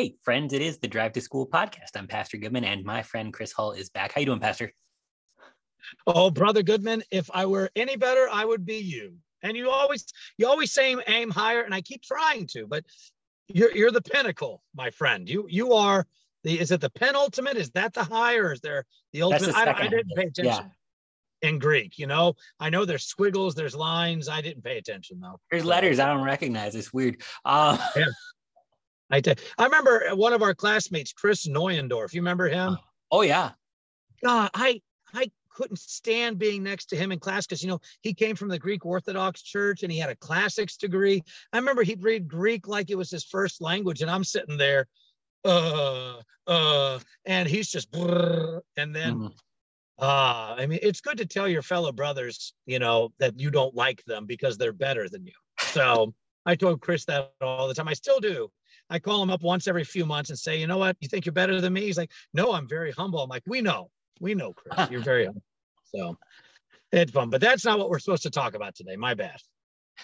Hey, friends, it is the Drive to School podcast. I'm Pastor Goodman, and my friend Chris Hull is back. How you doing, Pastor? Oh, brother Goodman, if I were any better, I would be you. And you always, you always say aim higher, and I keep trying to, but you're you're the pinnacle, my friend. You you are the. Is it the penultimate? Is that the high, or is there the ultimate? the I, I didn't pay attention. In Greek, you know, I know there's squiggles, there's lines. I didn't pay attention though. There's So- letters I don't recognize. It's weird. Uh, I, remember one of our classmates, Chris Neuendorf. You remember him? oh yeah, God, I I couldn't stand being next to him in class because you know he came from the Greek Orthodox Church and he had a classics degree. I remember he'd read Greek like it was his first language, and I'm sitting there, uh, uh, and he's just, and then Mhm. ah, I mean, it's good to tell your fellow brothers, you know, that you don't like them because they're better than you. So I told Chris that all the time. I still do. I call him up once every few months and say, you know what, you think you're better than me? He's like, no, I'm very humble. I'm like, we know, we know, Chris, you're very humble. So it's fun, but that's not what we're supposed to talk about today. My bad.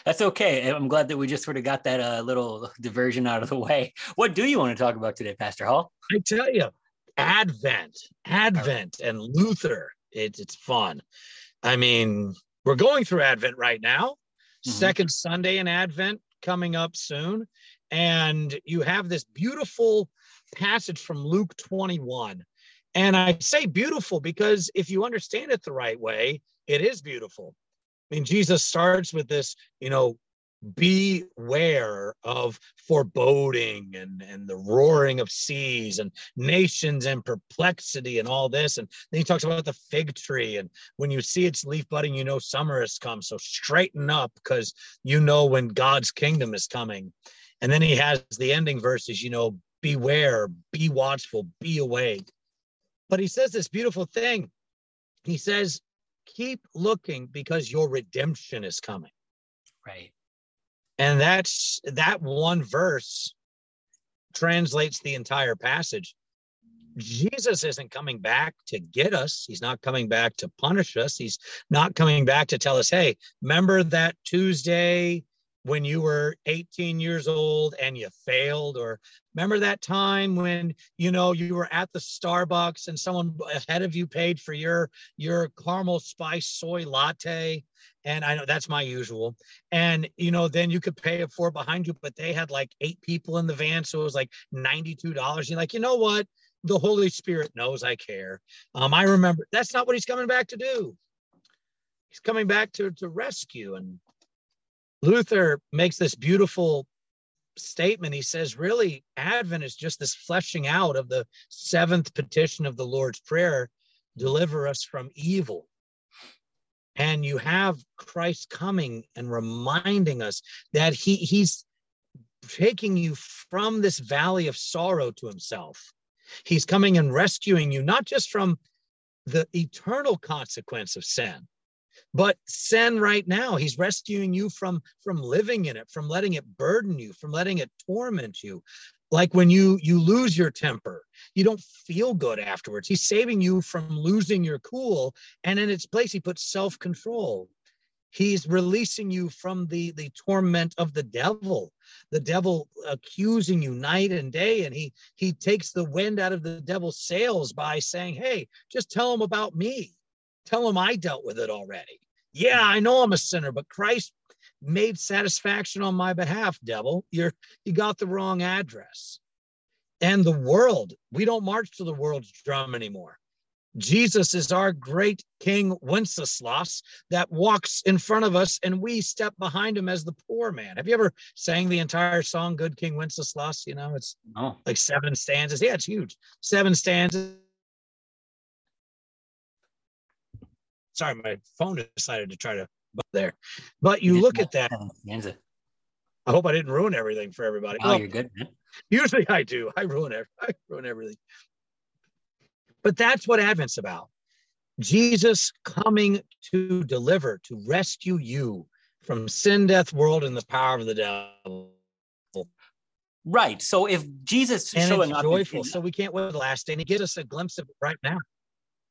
that's okay. I'm glad that we just sort of got that uh, little diversion out of the way. What do you want to talk about today, Pastor Hull? I tell you, Advent, Advent, and Luther. It's it's fun. I mean, we're going through Advent right now. Mhm. Second Sunday in Advent coming up soon, and you have this beautiful passage from Luke 21. And I say beautiful because if you understand it the right way, it is beautiful. I mean, Jesus starts with this, you know, beware of foreboding and, and the roaring of seas and nations and perplexity and all this. And then he talks about the fig tree. And when you see its leaf budding, you know summer has come. So straighten up because you know when God's kingdom is coming. And then he has the ending verses, you know, beware, be watchful, be awake. But he says this beautiful thing. He says, keep looking because your redemption is coming. Right. And that's that one verse translates the entire passage. Jesus isn't coming back to get us. He's not coming back to punish us. He's not coming back to tell us, hey, remember that Tuesday when you were 18 years old and you failed? Or remember that time when you know you were at the Starbucks and someone ahead of you paid for your your caramel spice soy latte? And I know that's my usual and you know then you could pay it for behind you but they had like eight people in the van so it was like $92 you're like you know what the holy spirit knows i care um i remember that's not what he's coming back to do he's coming back to to rescue and luther makes this beautiful statement he says really advent is just this fleshing out of the seventh petition of the lord's prayer deliver us from evil and you have Christ coming and reminding us that he he's taking you from this valley of sorrow to himself. He's coming and rescuing you not just from the eternal consequence of sin, but sin right now. He's rescuing you from from living in it, from letting it burden you, from letting it torment you. Like when you you lose your temper, you don't feel good afterwards. He's saving you from losing your cool and in its place he puts self-control he's releasing you from the the torment of the devil the devil accusing you night and day and he he takes the wind out of the devil's sails by saying hey just tell him about me tell him i dealt with it already yeah i know i'm a sinner but christ made satisfaction on my behalf devil you're you got the wrong address and the world we don't march to the world's drum anymore Jesus is our great King Wenceslas that walks in front of us and we step behind him as the poor man. Have you ever sang the entire song, Good King Wenceslas? You know, it's Oh, like seven stanzas. Yeah, it's huge. Seven stanzas. Sorry, my phone decided to try to but there. But you look at that. I hope I didn't ruin everything for everybody. Oh, Well, you're good, man. Usually I do. I ruin it. I ruin everything. But that's what Advent's about. Jesus coming to deliver, to rescue you from sin, death, world, and the power of the devil. Right. So if Jesus And showing it's up, joyful. So we can't wait the last day. And he gives us a glimpse of it right now.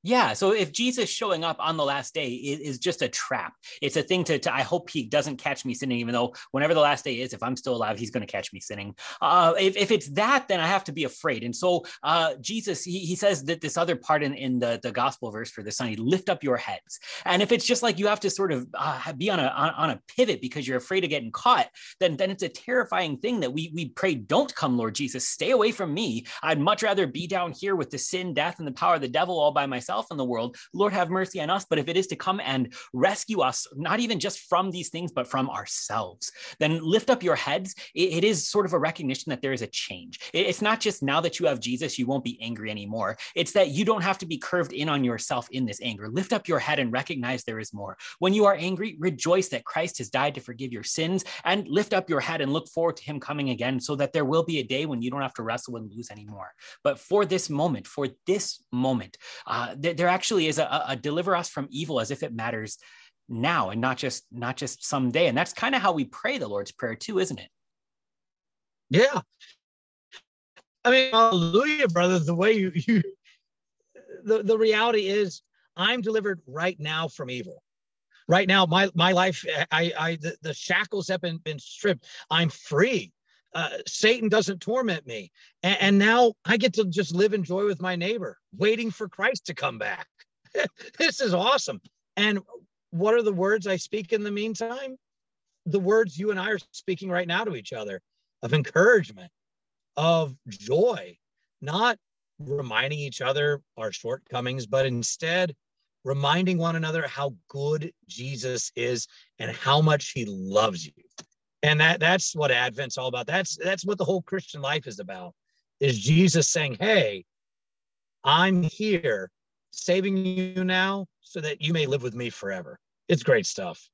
Yeah. So if Jesus showing up on the last day is, is just a trap, it's a thing to, to, I hope he doesn't catch me sinning, even though whenever the last day is, if I'm still alive, he's going to catch me sinning. Uh, if, if it's that, then I have to be afraid. And so uh, Jesus, he, he says that this other part in, in the, the gospel verse for the Sunday, lift up your heads. And if it's just like you have to sort of uh, be on a, on, on a pivot because you're afraid of getting caught, then, then it's a terrifying thing that we, we pray, don't come, Lord Jesus, stay away from me. I'd much rather be down here with the sin, death, and the power of the devil all by myself in the world, Lord have mercy on us. But if it is to come and rescue us, not even just from these things, but from ourselves, then lift up your heads. it, it is sort of a recognition that there is a change. It, it's not just now that you have Jesus, you won't be angry anymore. It's that you don't have to be curved in on yourself in this anger. Lift up your head and recognize there is more. When you are angry, rejoice that Christ has died to forgive your sins and lift up your head and look forward to him coming again so that there will be a day when you don't have to wrestle and lose anymore. But for this moment, for this moment, uh, there actually is a, a deliver us from evil as if it matters now and not just not just someday. And that's kind of how we pray the lord's prayer too isn't it? Yeah. I mean hallelujah brother the way you you the, the reality is i'm delivered right now from evil. Right now my my life i i the, the shackles have been been stripped. I'm free uh, Satan doesn't torment me. And, and, now I get to just live in joy with my neighbor, waiting for Christ to come back. this is awesome. And what are the words I speak in the meantime? The words you and I are speaking right now to each other of encouragement, of joy, not reminding each other our shortcomings, but instead reminding one another how good Jesus is and how much he loves you and that that's what advent's all about that's that's what the whole christian life is about is jesus saying hey i'm here saving you now so that you may live with me forever it's great stuff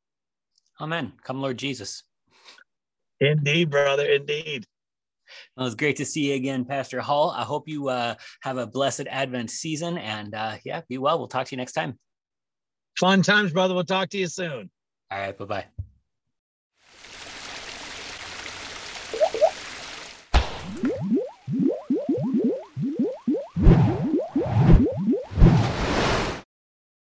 amen come lord jesus indeed brother indeed well, it's great to see you again, Pastor Hull. I hope you uh, have a blessed Advent season and uh, yeah, be well. We'll talk to you next time. Fun times, brother. We'll talk to you soon. All right. Bye bye.